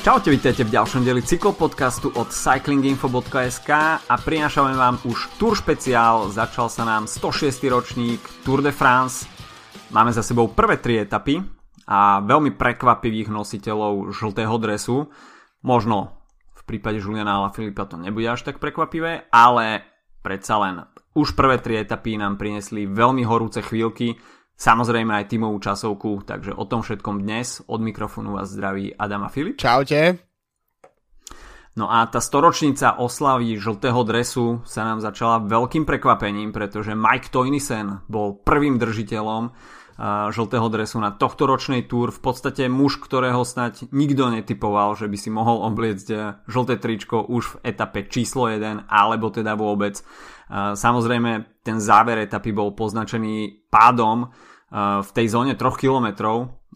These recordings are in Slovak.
Čaute, vítajte v ďalšom deli cyklopodcastu od cyclinginfo.sk a prinášame vám už Tour špeciál, začal sa nám 106. ročník Tour de France. Máme za sebou prvé tri etapy a veľmi prekvapivých nositeľov žltého dresu. Možno v prípade Juliana Alaphilippa to nebude až tak prekvapivé, ale predsa len už prvé tri etapy nám prinesli veľmi horúce chvíľky, samozrejme aj tímovú časovku, takže o tom všetkom dnes od mikrofónu vás zdraví Adam a Filip. Čaute. No a tá storočnica oslavy žltého dresu sa nám začala veľkým prekvapením, pretože Mike Toynisen bol prvým držiteľom žltého dresu na tohto ročnej túr. V podstate muž, ktorého snať nikto netypoval, že by si mohol obliecť e, žlté tričko už v etape číslo 1, alebo teda vôbec. Samozrejme, ten záver etapy bol poznačený pádom v tej zóne 3 km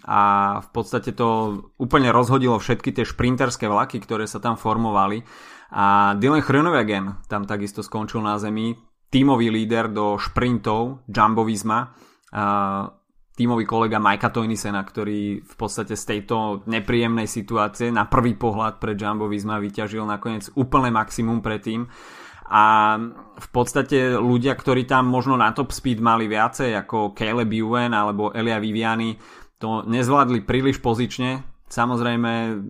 a v podstate to úplne rozhodilo všetky tie šprinterské vlaky, ktoré sa tam formovali a Dylan Chronowagen tam takisto skončil na zemi, tímový líder do šprintov Jumbo Visma, tímový kolega Majka Toinisena, ktorý v podstate z tejto nepríjemnej situácie na prvý pohľad pre Jumbo Visma vyťažil nakoniec úplné maximum predtým. tým a v podstate ľudia, ktorí tam možno na top speed mali viacej ako Caleb Ewan alebo Elia Viviani to nezvládli príliš pozične. Samozrejme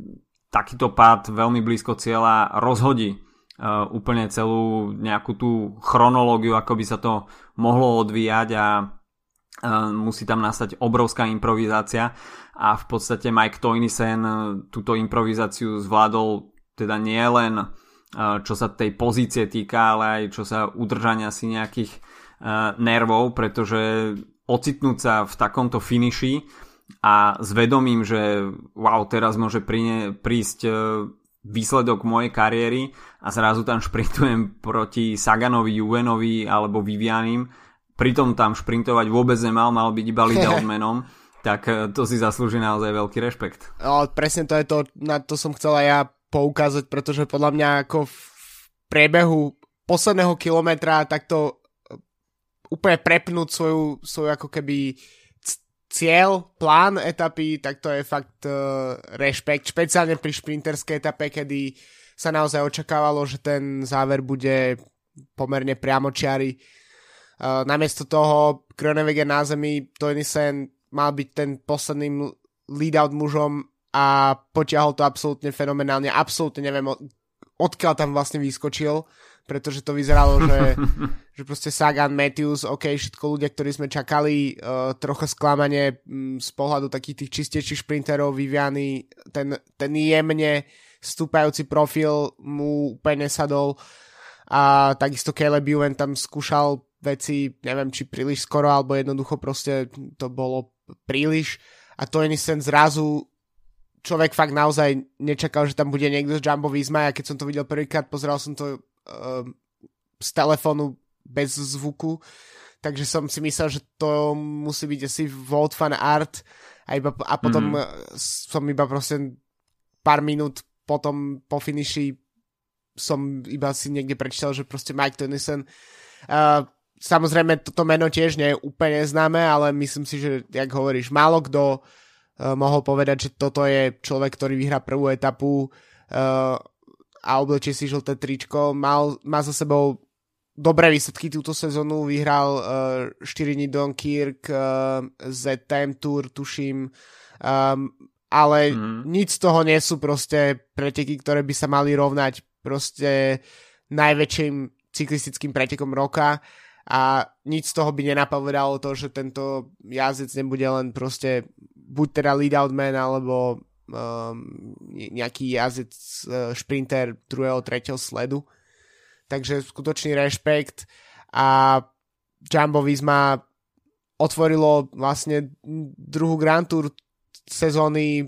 takýto pád veľmi blízko cieľa rozhodí uh, úplne celú nejakú tú chronológiu ako by sa to mohlo odvíjať a uh, musí tam nastať obrovská improvizácia. A v podstate Mike Toynisen túto improvizáciu zvládol teda nie len čo sa tej pozície týka, ale aj čo sa udržania si nejakých nervov, pretože ocitnúť sa v takomto finiši a s vedomím, že wow, teraz môže prísť e, výsledok mojej kariéry a zrazu tam šprintujem proti Saganovi, Juvenovi alebo Vivianim, pritom tam šprintovať vôbec nemal, mal byť iba lead tak e, to si zaslúži naozaj veľký rešpekt. No, presne to je to, na to som chcela ja poukázať, pretože podľa mňa ako v priebehu posledného kilometra takto e, úplne prepnúť svoju, svoju ako keby cieľ, plán etapy, tak to je fakt uh, rešpekt, špeciálne pri šprinterskej etape, kedy sa naozaj očakávalo, že ten záver bude pomerne priamočiary. Uh, namiesto toho Kronewegen na zemi, Toynisen mal byť ten posledným lead-out mužom a potiahol to absolútne fenomenálne. Absolútne neviem, odkiaľ tam vlastne vyskočil, pretože to vyzeralo, že, že proste Sagan, Matthews, ok, všetko ľudia, ktorí sme čakali, uh, trocha sklamanie um, z pohľadu takých tých čistejších šprinterov, Viviany, ten, ten jemne stúpajúci profil mu úplne nesadol a takisto Caleb Ewan tam skúšal veci, neviem, či príliš skoro, alebo jednoducho proste to bolo príliš a to je sen zrazu človek fakt naozaj nečakal, že tam bude niekto z Jumbo Visma. A keď som to videl prvýkrát, pozeral som to uh, z telefónu bez zvuku, takže som si myslel, že to musí byť asi Volt Fan Art a, iba, a potom mm. som iba proste pár minút potom po finiši som iba si niekde prečítal, že proste Mike Tennyson uh, samozrejme toto meno tiež nie je úplne známe, ale myslím si, že jak hovoríš, málo kto uh, uh, mohol povedať, že toto je človek, ktorý vyhrá prvú etapu uh, a oblečie si žlté tričko. Mal, má za sebou dobré výsledky túto sezónu, vyhral uh, 4 dní Kirk, uh, ZTM Tour, tuším, um, ale mm. nic z toho nie sú proste preteky, ktoré by sa mali rovnať proste najväčším cyklistickým pretekom roka a nic z toho by nenapovedalo to, že tento jazdec nebude len proste buď teda lead out man alebo um, nejaký jazdec uh, šprinter druhého, tretieho sledu. Takže skutočný rešpekt a Jumbo Visma otvorilo vlastne druhú Grand Tour sezóny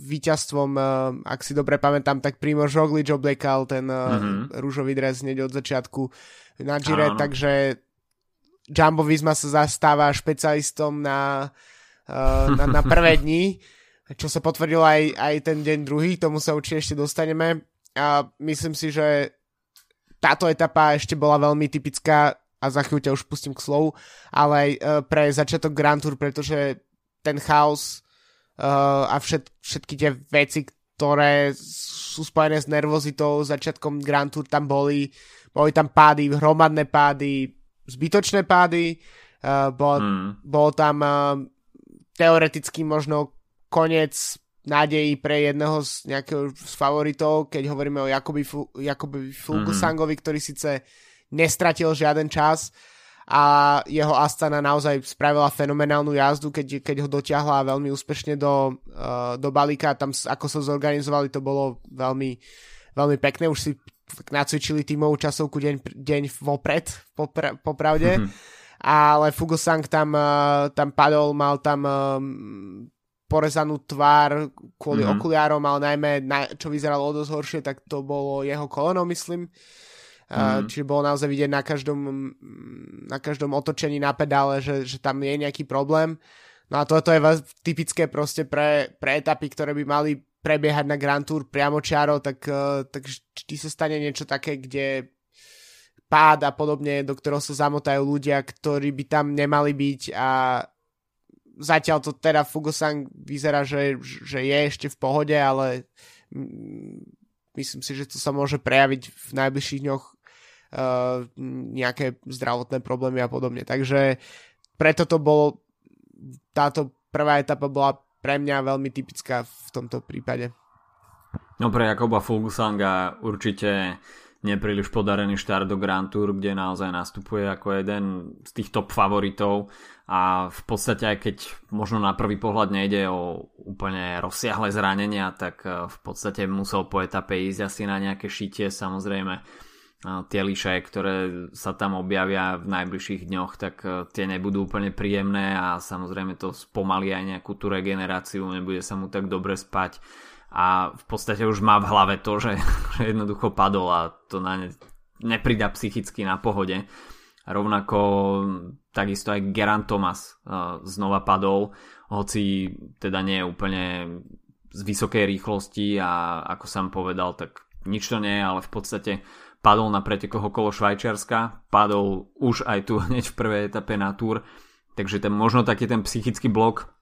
víťazstvom, uh, ak si dobre pamätám, tak Primož Roglič obliekal ten uh, mm-hmm. rúžový dres hneď od začiatku na Gire, takže Jumbo Visma sa zastáva špecialistom na Eh, na, na prvé dni, čo sa potvrdilo aj, aj ten deň druhý, tomu sa určite ešte dostaneme. A myslím si, že táto etapa ešte bola veľmi typická a za chvíľu ťa už pustím k slovu, ale aj uh, pre začiatok Grand Tour, pretože ten chaos uh, a všet, všetky tie veci, ktoré sú spojené s nervozitou, začiatkom Grand Tour tam boli, boli tam pády, hromadné pády, zbytočné pády, uh, bol, mm. bol tam uh, teoreticky možno koniec nádejí pre jedného z nejakého z favoritov, keď hovoríme o Jakobi, Jakobi Fulgusangovi, mm-hmm. ktorý síce nestratil žiaden čas, a jeho Astana naozaj spravila fenomenálnu jazdu, keď, keď ho dotiahla veľmi úspešne do, uh, do balíka. Tam ako sa zorganizovali, to bolo veľmi, veľmi pekné. Už si nacvičili tímovú časovku deň, deň vopred, popra, popravde. Mm-hmm. Ale Fugosang tam, uh, tam padol, mal tam uh, porezanú tvár kvôli mm-hmm. okuliárom, ale najmä na, čo vyzeralo o dosť horšie, tak to bolo jeho kolono, myslím. Mm. Čiže bolo naozaj vidieť na každom, na každom otočení na pedále, že, že tam je nejaký problém. No a toto je typické proste pre, pre etapy, ktoré by mali prebiehať na Grand Tour priamo čiaro, tak, tak vždy sa stane niečo také, kde pád a podobne, do ktorého sa zamotajú ľudia, ktorí by tam nemali byť a zatiaľ to teda Fugosang vyzerá, že, že je ešte v pohode, ale myslím si, že to sa môže prejaviť v najbližších dňoch uh, nejaké zdravotné problémy a podobne. Takže preto to bolo, táto prvá etapa bola pre mňa veľmi typická v tomto prípade. No pre Jakoba Fulgusanga určite nepríliš podarený štart do Grand Tour, kde naozaj nastupuje ako jeden z tých top favoritov. A v podstate aj keď možno na prvý pohľad nejde o úplne rozsiahle zranenia, tak eh, v podstate musel po etape ísť asi na nejaké šitie. Samozrejme tie liše, ktoré sa tam objavia v najbližších dňoch, tak e, tie nebudú úplne príjemné a samozrejme to spomalí aj nejakú tú regeneráciu, nebude sa mu tak dobre spať a v podstate už má v hlave to, že, že jednoducho padol a to na ne, nepridá psychicky na pohode. Rovnako takisto aj Geran Thomas uh, znova padol, hoci teda nie je úplne z vysokej rýchlosti a ako som povedal, tak nič to nie je, ale v podstate padol na pretekoch okolo Švajčiarska, padol už aj tu hneď v prvej etape na túr, takže ten, možno taký ten psychický blok e,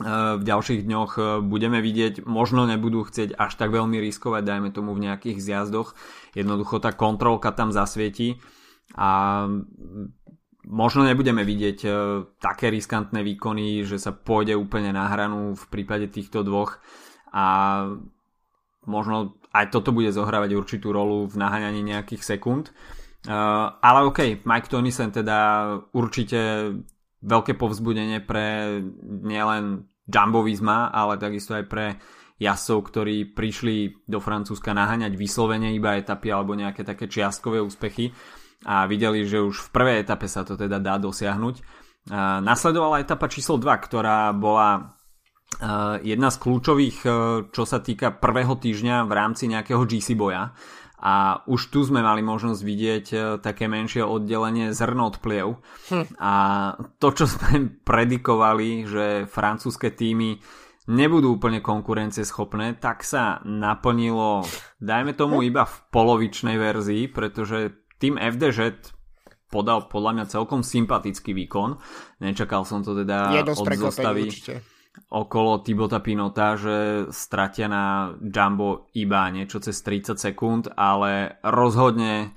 v ďalších dňoch e, budeme vidieť, možno nebudú chcieť až tak veľmi riskovať, dajme tomu v nejakých zjazdoch, jednoducho tá kontrolka tam zasvieti a možno nebudeme vidieť e, také riskantné výkony, že sa pôjde úplne na hranu v prípade týchto dvoch a možno aj toto bude zohrávať určitú rolu v naháňaní nejakých sekúnd. Ale OK, Mike Tonisen teda určite veľké povzbudenie pre nielen Jumbo Visma, ale takisto aj pre jasov, ktorí prišli do Francúzska naháňať vyslovene iba etapy alebo nejaké také čiastkové úspechy a videli, že už v prvej etape sa to teda dá dosiahnuť. Nasledovala etapa číslo 2, ktorá bola jedna z kľúčových, eh, čo sa týka prvého týždňa v rámci nejakého GC boja. A už tu sme mali možnosť vidieť eh, také menšie oddelenie zrno od pliev. Hm. A to, čo sme predikovali, že francúzske týmy nebudú úplne konkurencieschopné, tak sa naplnilo, dajme tomu iba v polovičnej verzii, pretože tým FDŽ podal podľa mňa celkom sympatický výkon. Nečakal som to teda od zostavy. Určite okolo Tibota Pinota, že stratia na Jumbo iba niečo cez 30 sekúnd, ale rozhodne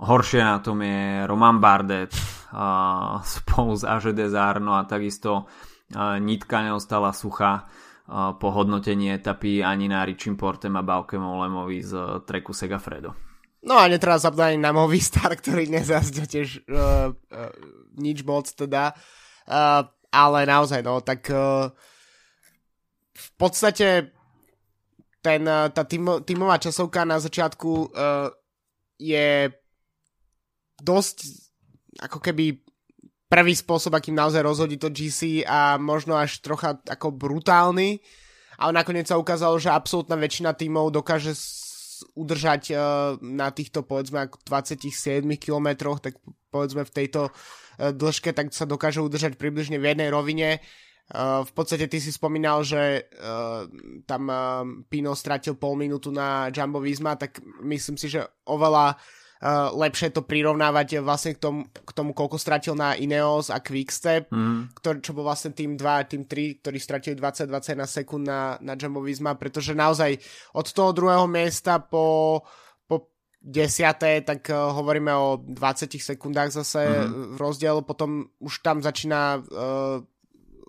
horšie na tom je Roman Bardet uh, spolu s Aže Desarno a takisto uh, nitka neostala suchá uh, po hodnotení etapy ani na Richim Portem a Bauke Molemovi z uh, treku Segafredo. No a netreba zabúdať na Movistar, ktorý nezazde tiež uh, uh, nič moc teda. Uh, ale naozaj, no, tak uh, v podstate ten, eh, tá tým, tímová časovka na začiatku uh, je dosť ako keby prvý spôsob, akým naozaj rozhodí to GC a možno až trocha ako brutálny, ale nakoniec sa ukázalo, že absolútna väčšina tímov dokáže udržať uh, na týchto povedzme 27 kilometroch, tak povedzme v tejto uh, dĺžke, tak sa dokáže udržať približne v jednej rovine v podstate ty si spomínal, že uh, tam uh, Pino stratil pol minútu na Jumbo Visma, tak myslím si, že oveľa uh, lepšie to prirovnávať vlastne k tomu, k tomu, koľko stratil na Ineos a Quickstep, mm. ktorý, čo bol vlastne tým 2 tým 3, ktorí stratili 20-21 sekúnd na, na Jumbo Visma, pretože naozaj od toho druhého miesta po desiaté, tak uh, hovoríme o 20 sekundách zase mm-hmm. rozdiel, potom už tam začína uh,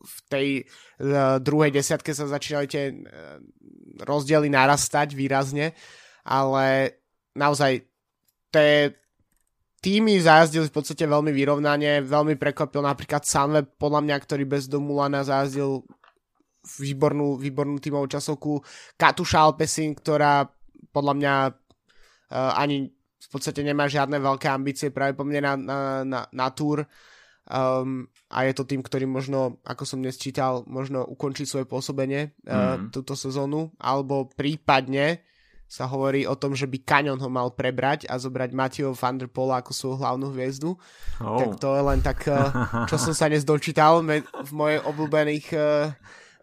v tej uh, druhej desiatke sa začínali tie uh, rozdiely narastať výrazne, ale naozaj tie týmy zajazdili v podstate veľmi vyrovnane, veľmi prekvapil napríklad Sunweb, podľa mňa, ktorý bez Domulana zajazdil výbornú, výbornú tímovú časovku, Katuša Alpesin, ktorá podľa mňa uh, ani v podstate nemá žiadne veľké ambície práve po mne na, na, na, na túr um, a je to tým, ktorý možno, ako som dnes čítal, možno ukončí svoje pôsobenie uh, mm. túto sezónu, alebo prípadne sa hovorí o tom, že by Canyon ho mal prebrať a zobrať Matthew van der Pola ako svoju hlavnú hviezdu. Oh. Tak to je len tak, uh, čo som sa dnes dočítal v mojich obľúbených uh,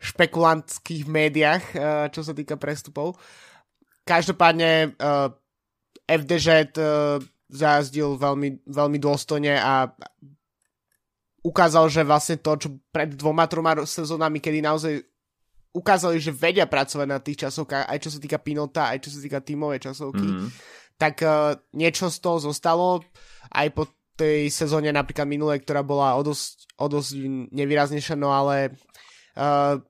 špekulantských médiách, uh, čo sa týka prestupov. Každopádne uh, FDŽ uh, zajazdil veľmi, veľmi dôstojne a ukázal, že vlastne to, čo pred dvoma, troma sezónami, kedy naozaj ukázali, že vedia pracovať na tých časovkách, aj čo sa týka Pinota, aj čo sa týka tímovej časovky, mm-hmm. tak uh, niečo z toho zostalo aj po tej sezóne napríklad minulej, ktorá bola o dosť, o dosť nevýraznejšia, no ale uh,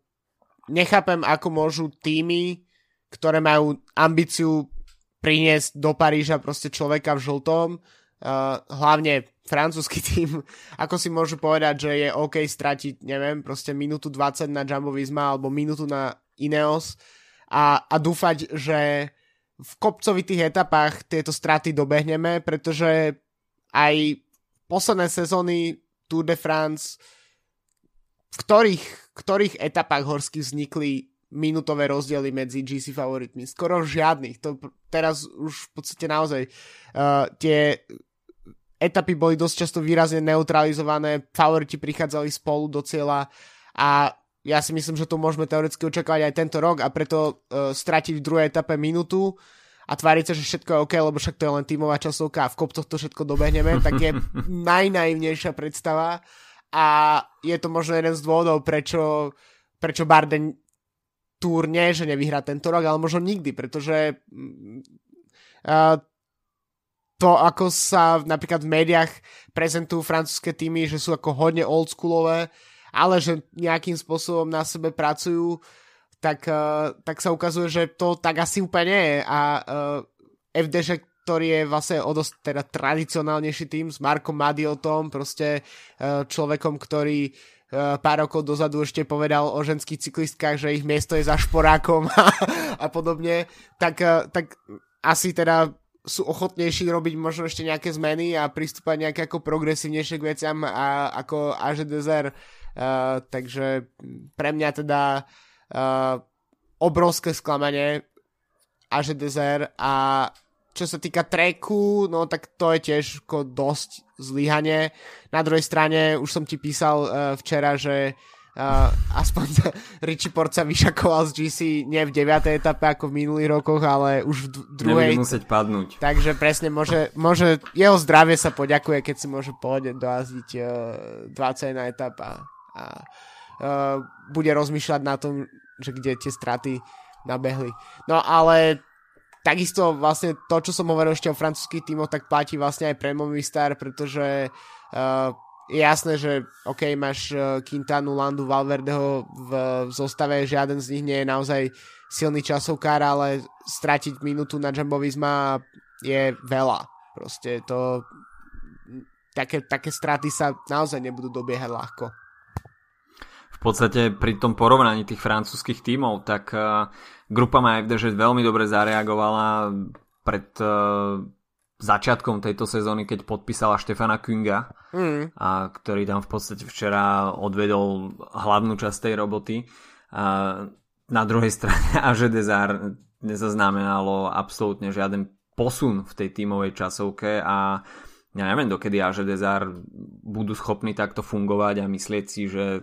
nechápem, ako môžu týmy, ktoré majú ambíciu priniesť do Paríža proste človeka v žltom, uh, hlavne francúzsky tým, ako si môžu povedať, že je OK stratiť, neviem, proste minútu 20 na Jumbo Visma alebo minútu na Ineos a, a dúfať, že v kopcovitých etapách tieto straty dobehneme, pretože aj posledné sezóny Tour de France v ktorých, ktorých etapách horských vznikli minutové rozdiely medzi GC favoritmi. Skoro žiadnych. To teraz už v podstate naozaj uh, tie etapy boli dosť často výrazne neutralizované, favoriti prichádzali spolu do cieľa a ja si myslím, že to môžeme teoreticky očakávať aj tento rok a preto uh, stratiť v druhej etape minútu a tváriť sa, že všetko je OK, lebo však to je len tímová časovka a v kopcoch to všetko dobehneme, tak je najnaivnejšia predstava a je to možno jeden z dôvodov, prečo, prečo Barden Tour nie, že nevyhrá tento rok, ale možno nikdy, pretože uh, to, ako sa napríklad v médiách prezentujú francúzske týmy, že sú ako hodne oldschoolové, ale že nejakým spôsobom na sebe pracujú, tak, uh, tak sa ukazuje, že to tak asi úplne nie je. A uh, FDŽ, ktorý je vlastne o teda tradicionálnejší tým s Markom Madiotom, proste uh, človekom, ktorý Eh, pár rokov dozadu ešte povedal o ženských cyklistkách, že ich miesto je za šporákom a, a podobne, tak, eh, tak asi teda sú ochotnejší robiť možno ešte nejaké zmeny a pristúpať nejaké ako progresívnejšie k veciam a, ako AG Desert. Uh, takže pre mňa teda uh, obrovské sklamanie AG Desert a čo sa týka tracku, no tak to je tiež ako dosť zlyhanie. Na druhej strane, už som ti písal uh, včera, že uh, aspoň Richie Port sa vyšakoval z GC nie v 9. etape ako v minulých rokoch, ale už v druhej. Nebude musieť padnúť. Takže presne môže, môže jeho zdravie sa poďakuje, keď si môže pohode dojazdiť uh, 21 etapa a uh, bude rozmýšľať na tom, že kde tie straty nabehli. No ale takisto vlastne to, čo som hovoril ešte o francúzských tímoch, tak platí vlastne aj pre Movistar, pretože uh, je jasné, že OK, máš uh, Quintanu, Landu, Valverdeho v, v zostave, žiaden z nich nie je naozaj silný časovkár, ale stratiť minútu na Jumbo Visma je veľa. Proste to také, také straty sa naozaj nebudú dobiehať ľahko. V podstate pri tom porovnaní tých francúzskych tímov, tak uh, Grupa že veľmi dobre zareagovala pred uh, začiatkom tejto sezóny, keď podpísala Štefana Kunga, mm. a ktorý tam v podstate včera odvedol hlavnú časť tej roboty. A na druhej strane Aže Desar nezaznamenalo absolútne žiaden posun v tej tímovej časovke a ja neviem, dokedy Aže Desar budú schopní takto fungovať a myslieť si, že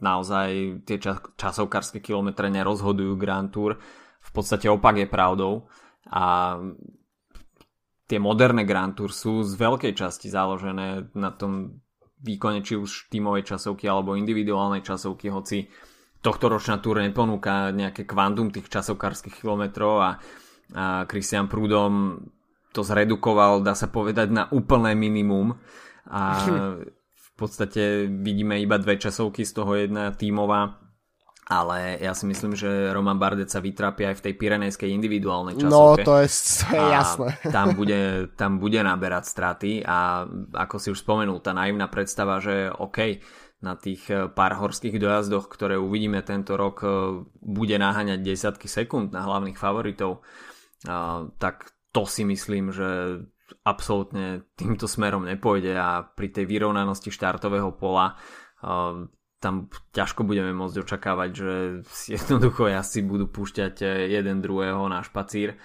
naozaj tie časovkárske kilometre nerozhodujú Grand Tour. V podstate opak je pravdou a tie moderné Grand Tour sú z veľkej časti založené na tom výkone či už tímovej časovky alebo individuálnej časovky, hoci tohto ročná túr neponúka nejaké kvantum tých časovkárskych kilometrov a, a Christian Prudom to zredukoval, dá sa povedať, na úplné minimum. A v podstate vidíme iba dve časovky, z toho jedna tímová ale ja si myslím, že Roman Bardet sa vytrápi aj v tej pirenejskej individuálnej časovke. No, to je, to je jasné. tam bude, tam bude naberať straty a ako si už spomenul, tá naivná predstava, že OK, na tých eh, pár horských dojazdoch, ktoré uvidíme tento rok, eh, bude naháňať desiatky sekúnd na hlavných favoritov, tak to si myslím, že absolútne týmto smerom nepôjde a pri tej vyrovnanosti štartového pola tam ťažko budeme môcť očakávať, že jednoducho jazdci budú púšťať eh, jeden druhého na špacír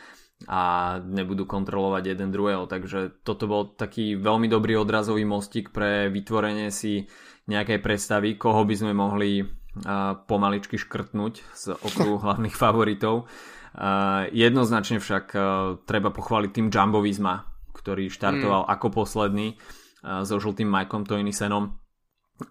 a nebudú kontrolovať jeden druhého, takže toto bol taký veľmi dobrý odrazový mostík pre vytvorenie si nejakej predstavy, koho by sme mohli uh, pomaličky škrtnúť z okruhu hlavných favoritov. Uh, jednoznačne však uh, treba pochváliť tým Jumbo Visma, ktorý štartoval mm. ako posledný so žltým Mikeom Toynisenom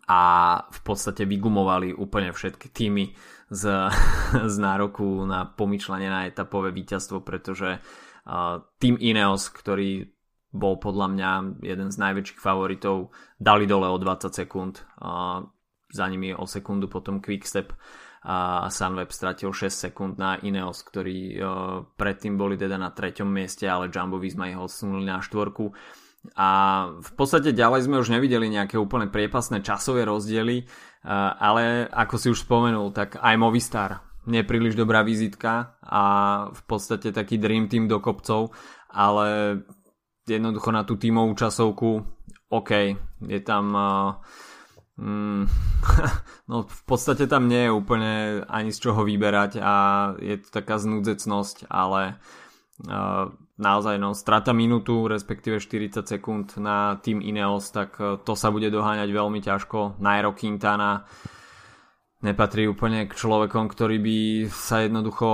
a v podstate vygumovali úplne všetky týmy z, z nároku na pomyšľanie na etapové víťazstvo, pretože uh, tým Ineos, ktorý bol podľa mňa jeden z najväčších favoritov, dali dole o 20 sekúnd, uh, za nimi o sekundu potom Quickstep a Sunweb stratil 6 sekúnd na Ineos, ktorí uh, predtým boli teda na treťom mieste, ale Jumbo Visma ich odsunuli na štvorku a v podstate ďalej sme už nevideli nejaké úplne priepasné časové rozdiely, ale ako si už spomenul, tak aj Movistar nepríliš dobrá vizitka a v podstate taký dream team do kopcov, ale jednoducho na tú tímovú časovku OK, je tam uh, mm, no v podstate tam nie je úplne ani z čoho vyberať a je to taká znúdzecnosť, ale uh, naozaj no, strata minútu, respektíve 40 sekúnd na tým Ineos, tak e, to sa bude doháňať veľmi ťažko. Nairo Quintana nepatrí úplne k človekom, ktorí by sa jednoducho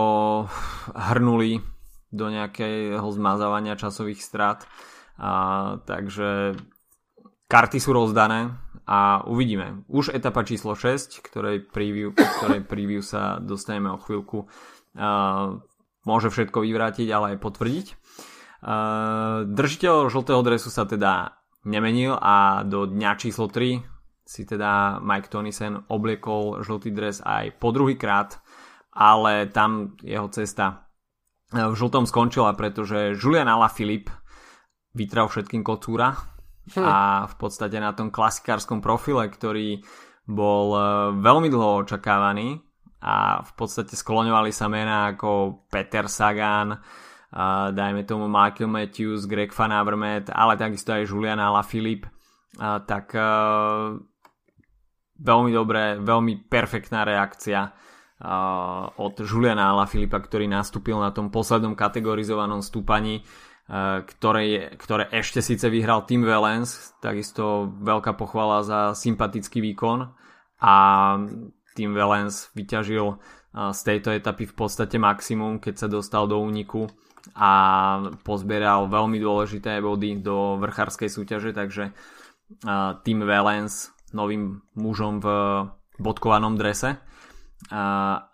hrnuli do nejakého zmazávania časových strát. A, takže karty sú rozdané a uvidíme. Už etapa číslo 6, ktorej preview, ktorej preview sa dostaneme o chvíľku, a, môže všetko vyvrátiť, ale aj potvrdiť. Držiteľ žltého dresu sa teda nemenil a do dňa číslo 3 si teda Mike Tonisen obliekol žltý dres aj po druhý krát, ale tam jeho cesta v žltom skončila, pretože Julian Alaphilippe vytral všetkým kocúra hm. a v podstate na tom klasikárskom profile, ktorý bol e, veľmi dlho očakávaný a v podstate skloňovali sa mená ako Peter Sagan, dajme tomu Michael Matthews, Greg Van Avermaet, ale takisto aj Julian Alaphilippe, tak uh, veľmi dobré, veľmi perfektná reakcia uh, od Juliana Alaphilippa, ktorý nastúpil na tom poslednom kategorizovanom stúpaní, uh, ktoré, ktoré ešte síce vyhral Tim Valens, takisto veľká pochvala za sympatický výkon. A Tim Valens vyťažil z tejto etapy v podstate maximum, keď sa dostal do úniku a pozbieral veľmi dôležité body do vrchárskej súťaže, takže uh, Team Valens novým mužom v bodkovanom drese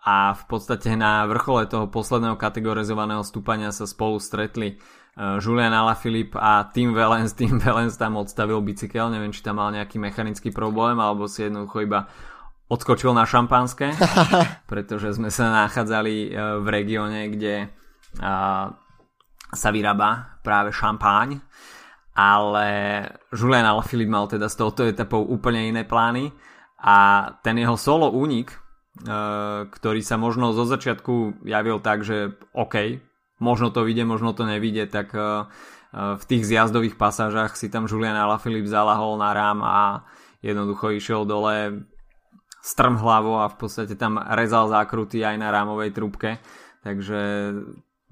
a v podstate na vrchole toho posledného kategorizovaného stúpania sa spolu stretli uh, Julian Alaphilippe a Team Valens. Team Valens tam odstavil bicykel, neviem či tam mal nejaký mechanický problém alebo si jednoducho iba odskočil na šampanské, pretože sme sa nachádzali v regióne, kde sa vyrába práve šampáň, ale Julian Alaphilippe mal teda s touto etapou úplne iné plány a ten jeho solo únik, e, ktorý sa možno zo začiatku javil tak, že OK, možno to vyjde, možno to nevyjde, tak e, e, v tých zjazdových pasážach si tam Julian Alaphilippe zalahol na rám a jednoducho išiel dole strm hlavo a v podstate tam rezal zákruty aj na rámovej trúbke. Takže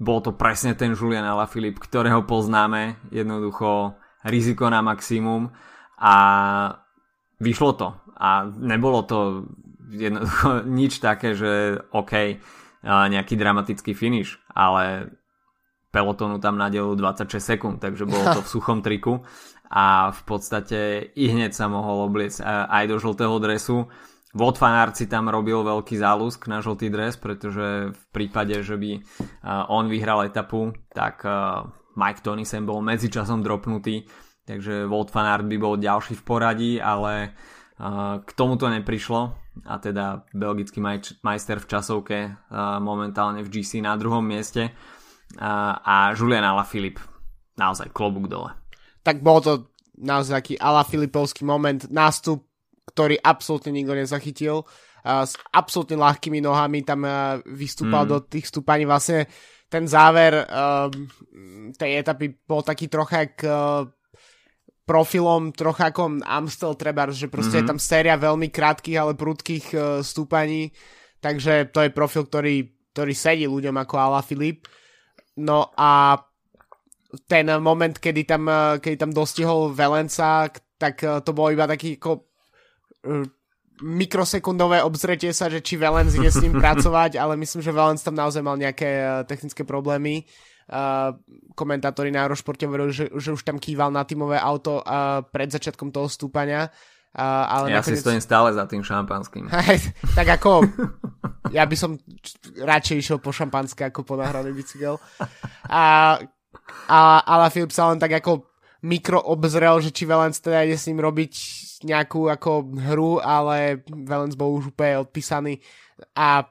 bol to presne ten Julian Alaphilippe, ktorého poznáme, jednoducho riziko na maximum a vyšlo to. A nebolo to jednoducho nič také, že OK, nejaký dramatický finish, ale pelotonu tam nadelil 26 sekúnd, takže bolo to v suchom triku a v podstate i hneď sa mohol obliecť aj do žltého dresu. Vod si tam robil veľký zálusk na žltý dres, pretože v prípade, že by on vyhral etapu, tak Mike Tonisen bol medzičasom dropnutý, takže Fanart by bol ďalší v poradí, ale k tomu to neprišlo a teda belgický majster v časovke momentálne v GC na druhom mieste a Julian Alaphilippe naozaj klobúk dole. Tak bol to naozaj taký Alaphilippovský moment, nástup, ktorý absolútne nikto nezachytil. S absolútne ľahkými nohami tam vystúpal mm. do tých stúpaní. Vlastne ten záver tej etapy bol taký trocha jak profilom trocha ako Amstel treba, že proste mm-hmm. je tam séria veľmi krátkých, ale prudkých uh, stúpaní, takže to je profil, ktorý, ktorý sedí ľuďom ako Ala Filip. No a ten moment, kedy tam, uh, kedy tam dostihol Valenca, tak uh, to bolo iba taký ako mikrosekundové obzretie sa, že či Valens ide s ním pracovať, ale myslím, že Valens tam naozaj mal nejaké uh, technické problémy. Uh, komentátori na Eurošporte hovorili, že, že už tam kýval na tímové auto uh, pred začiatkom toho stúpania. Uh, ale ja nakoniec... si stojím stále za tým šampanským. tak ako ja by som radšej išiel po šampanské ako po nahraný bicykel. A, a ale Filip sa len tak ako mikro obzrel, že či Valens teda ide s ním robiť nejakú ako hru, ale Valens bol už úplne odpísaný a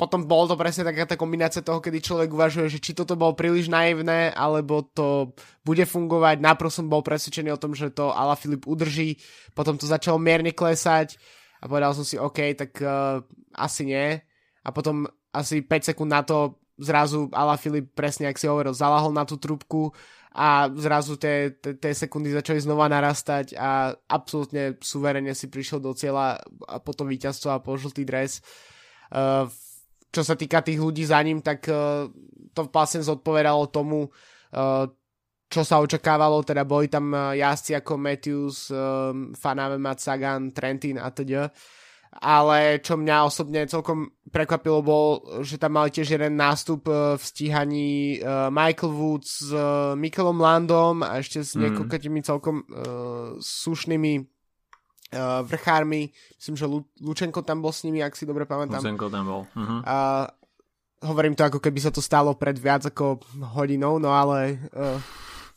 potom bolo to presne taká tá kombinácia toho, kedy človek uvažuje, že či toto bolo príliš naivné, alebo to bude fungovať. Najprv som bol presvedčený o tom, že to Ala Filip udrží, potom to začalo mierne klesať a povedal som si, OK, tak uh, asi nie. A potom asi 5 sekúnd na to zrazu Ala Filip presne, ak si hovoril, zalahol na tú trubku a zrazu tie, tie sekundy začali znova narastať a absolútne suverene si prišiel do cieľa a potom víťazstvo a po žltý dres. Uh, čo sa týka tých ľudí za ním, tak uh, to vlastne zodpovedalo tomu, uh, čo sa očakávalo, teda boli tam jazdci ako Matthews, um, Fanavemat, Sagan, Trentin a teda. Ale čo mňa osobne celkom prekvapilo bol, že tam mali tiež jeden nástup uh, v stíhaní uh, Michael Woods s uh, Mikelom Landom a ešte s mm. niekoľkými celkom uh, slušnými uh, vrchármi, myslím, že Lu- Lučenko tam bol s nimi, ak si dobre pamätám. Lučenko tam bol. Uh-huh. Uh, hovorím to, ako keby sa to stalo pred viac ako hodinou, no ale uh,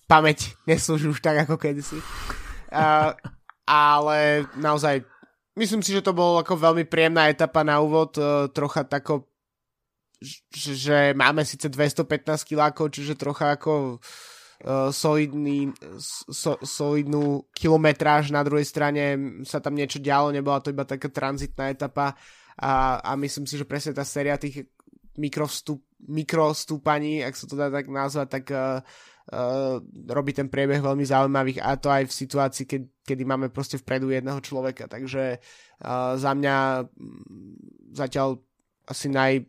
pamäť neslúži už tak, ako kedysi. Uh, ale naozaj, myslím si, že to bol ako veľmi príjemná etapa na úvod, uh, trocha tako, že, máme síce 215 kilákov, čiže trocha ako uh, solidný, so, solidnú kilometráž, na druhej strane sa tam niečo dialo, nebola to iba taká tranzitná etapa a, a myslím si, že presne tá séria tých mikrostup, mikrostúpaní, ak sa to dá tak nazvať, tak uh, uh, robí ten priebeh veľmi zaujímavých a to aj v situácii, keď, kedy máme proste vpredu jedného človeka, takže uh, za mňa zatiaľ asi naj,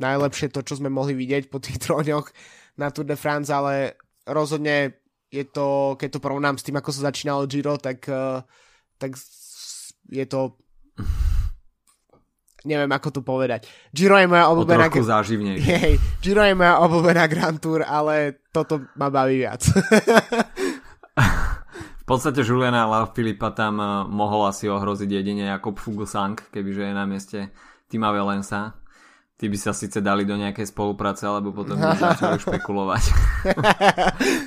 najlepšie to, čo sme mohli vidieť po tých troňoch na Tour de France, ale rozhodne je to, keď to porovnám s tým, ako sa začínalo Giro, tak, uh, tak je to neviem ako to povedať. Giro je moja obľúbená... O trochu Hej, Giro je moja obľúbená Grand Tour, ale toto ma baví viac. v podstate Juliana Filipa tam eh, mohol asi ohroziť jedine Jakob Fuglsang, kebyže je na mieste Tima Velensa. Ty by sa síce dali do nejakej spolupráce, alebo potom by začali špekulovať.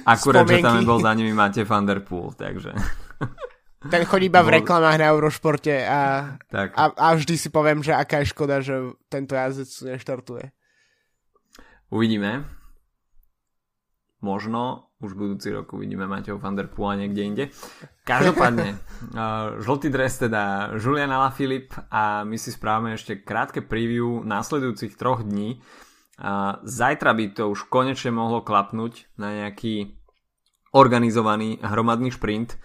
Akurát, že tam bol za nimi máte Van Der Poel, takže... Ten chodí iba v reklamách na Eurošporte a, tak. a, a vždy si poviem, že aká je škoda, že tento jazdec neštartuje. Uvidíme. Možno už budúci rok uvidíme Mateo van der Poel niekde inde. Každopádne, žltý dres teda Julian Alaphilippe a my si správame ešte krátke preview následujúcich troch dní. Zajtra by to už konečne mohlo klapnúť na nejaký organizovaný hromadný šprint,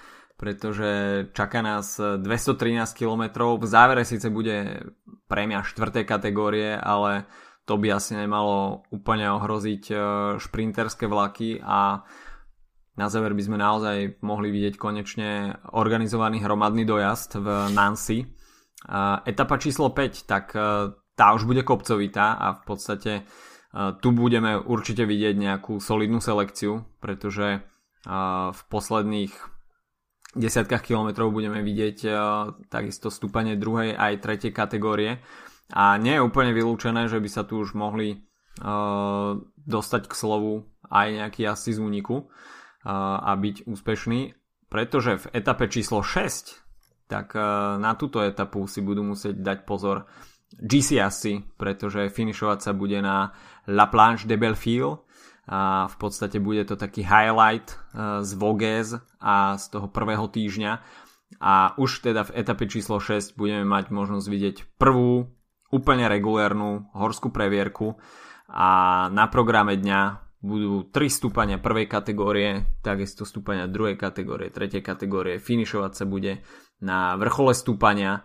pretože čaká nás 213 km. V závere síce bude prémia 4. kategórie, ale to by asi nemalo úplne ohroziť e, šprinterské vlaky a na záver by sme naozaj mohli vidieť konečne organizovaný hromadný dojazd v Nancy. Etapa číslo 5, tak e, tá už bude kopcovitá a v podstate tu budeme určite vidieť nejakú solidnú selekciu, pretože v posledných desiatkách kilometrov budeme vidieť takisto stúpanie druhej aj tretej kategórie. A nie je úplne vylúčené, že by sa tu už mohli dostať k slovu aj nejaký jazdci z úniku a byť úspešný, pretože v etape číslo 6 tak na túto etapu si budú musieť dať pozor GC asi, pretože finišovať sa bude na La Planche de Belfil a v podstate bude to taký highlight z Voges a z toho prvého týždňa. A už teda v etape číslo 6 budeme mať možnosť vidieť prvú úplne regulérnu horskú previerku. A na programe dňa budú 3 stúpania prvej kategórie, takisto stúpania druhej kategórie, tretej kategórie, finišovať sa bude na vrchole stúpania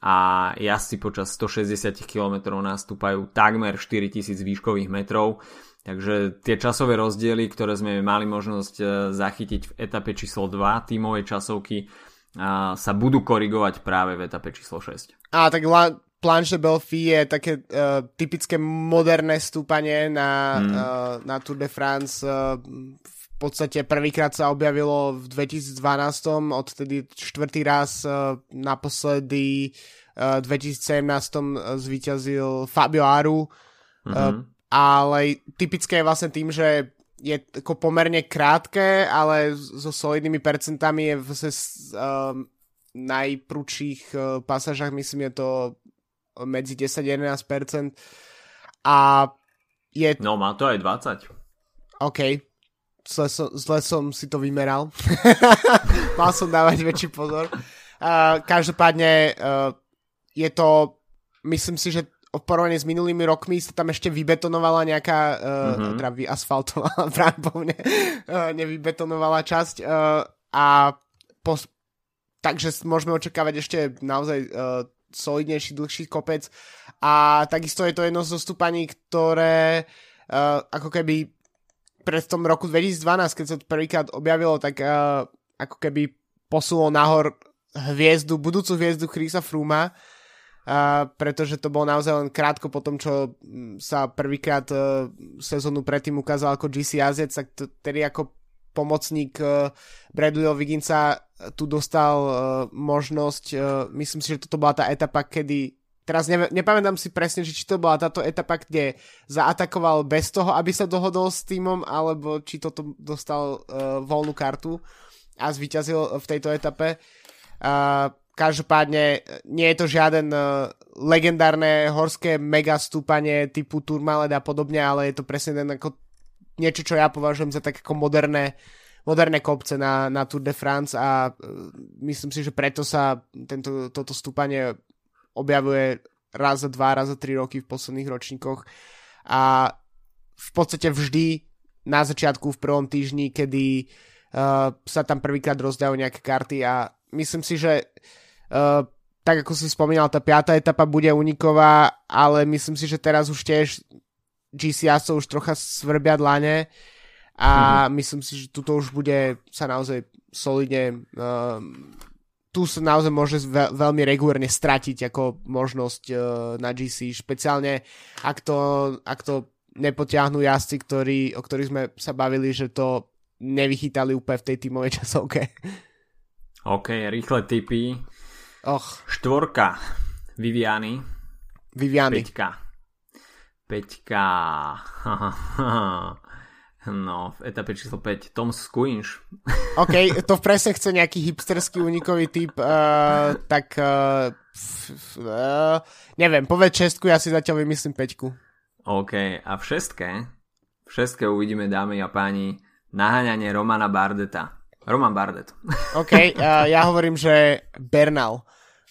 a jazdci počas 160 km nastúpajú takmer 4000 výškových metrov, takže tie časové rozdiely, ktoré sme mali možnosť e, zachytiť v etape číslo 2 tímovej časovky, sa budú korigovať práve v etape číslo 6. A tak Planche de Belfi je také uh, typické moderné stúpanie na, mm. uh, na Tour de France. Uh, v podstate prvýkrát sa objavilo v 2012, odtedy štvrtý raz, uh, naposledy uh, v 2017 zvíťazil Fabio Aru. Mm-hmm. Uh, ale typické je vlastne tým, že je ako pomerne krátke, ale so solidnými percentami je v uh, najprúčších uh, pasážach, myslím, je to medzi 10-11% a je... No má to aj 20. OK. Zle som, zle som si to vymeral. Mal som dávať väčší pozor. Uh, každopádne uh, je to, myslím si, že v porovnaní s minulými rokmi sa tam ešte vybetonovala nejaká, uh, mm-hmm. teda vyasfaltovala práve po mne, uh, nevybetonovala časť uh, a pos- takže môžeme očakávať ešte naozaj uh, solidnejší, dlhší kopec a takisto je to jedno zo stúpaní, ktoré uh, ako keby pred tom roku 2012, keď sa to prvýkrát objavilo, tak uh, ako keby posunulo nahor hviezdu, budúcu hviezdu Chrisa Fruma, uh, pretože to bolo naozaj len krátko po tom, čo mm, sa prvýkrát uh, sezónu predtým ukázal ako GC jazdec, tak tedy ako pomocník uh, Bradleyho Viginsa tu dostal možnosť, myslím si, že toto bola tá etapa, kedy teraz ne, nepamätám si presne, či to bola táto etapa, kde zaatakoval bez toho, aby sa dohodol s týmom, alebo či toto dostal uh, voľnú kartu a zvíťazil v tejto etape. Uh, každopádne nie je to žiaden uh, legendárne horské mega stúpanie typu Tourmalet a podobne, ale je to presne ten ako niečo, čo ja považujem za tak ako moderné, moderné kopce na, na Tour de France a uh, myslím si, že preto sa tento, toto stúpanie objavuje raz za dva, raz za tri roky v posledných ročníkoch. A v podstate vždy na začiatku v prvom týždni, kedy uh, sa tam prvýkrát rozdajú nejaké karty a myslím si, že uh, tak ako si spomínal, tá piata etapa bude uniková, ale myslím si, že teraz už tiež GCA sa už trocha svrbia dlane a mm-hmm. myslím si, že tuto už bude sa naozaj solidne uh, tu sa naozaj môže veľ, veľmi regulérne stratiť ako možnosť uh, na GC, špeciálne ak to, ak to nepotiahnu jazdci, ktorí, o ktorých sme sa bavili, že to nevychytali úplne v tej tímovej časovke. OK, rýchle tipy. Och. Štvorka. Viviany. Viviany. Peťka. Peťka. No, v etape číslo 5 Tom Squinch. OK, to presne chce nejaký hipsterský unikový typ, uh, tak uh, uh, neviem, povedz šestku, ja si zatiaľ vymyslím peťku. OK, a v šestke, v šestke uvidíme, dámy a páni, naháňanie Romana Bardeta. Roman Bardet. OK, uh, ja hovorím, že Bernal.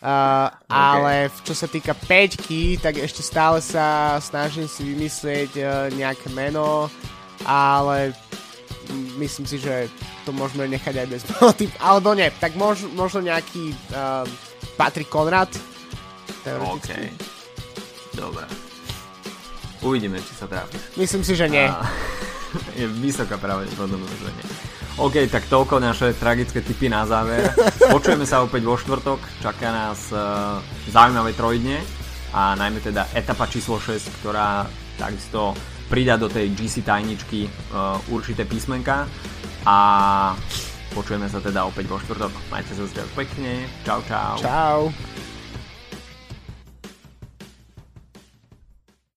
Uh, okay. Ale čo sa týka peťky, tak ešte stále sa snažím si vymyslieť uh, nejaké meno, ale myslím si, že to môžeme nechať aj bez typ, alebo nie, tak mož, možno nejaký uh, Patrick Konrad. OK. Dobre. Uvidíme, či sa tráfi. Myslím si, že nie. A, je vysoká pravdepodobnosť, že nie. OK, tak toľko naše tragické typy na záver. Počujeme sa opäť vo štvrtok, čaká nás uh, zaujímavé trojdne a najmä teda etapa číslo 6, ktorá takisto pridať do tej GC tajničky uh, určité písmenka a počujeme sa teda opäť vo štvrtok. Majte sa zďak pekne. Čau, čau. Čau.